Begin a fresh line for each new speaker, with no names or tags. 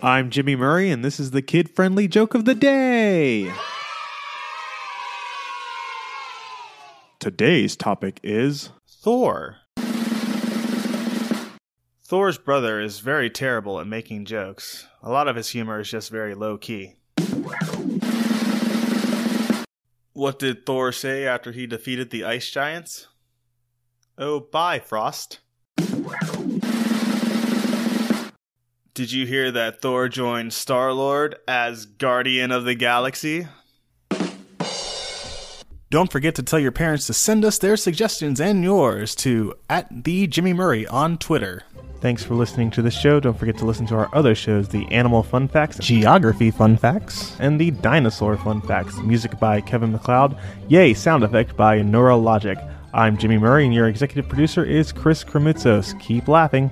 I'm Jimmy Murray, and this is the kid friendly joke of the day. Today's topic is
Thor. Thor's brother is very terrible at making jokes. A lot of his humor is just very low key. What did Thor say after he defeated the ice giants? Oh, bye, Frost. Did you hear that Thor joined Star Lord as Guardian of the Galaxy? Don't forget to tell your parents to send us their suggestions and yours to at the Jimmy Murray on Twitter.
Thanks for listening to the show. Don't forget to listen to our other shows the Animal Fun Facts, Geography Fun Facts, and the Dinosaur Fun Facts. Music by Kevin MacLeod. Yay, sound effect by Neurologic. I'm Jimmy Murray, and your executive producer is Chris Kremitzos. Keep laughing.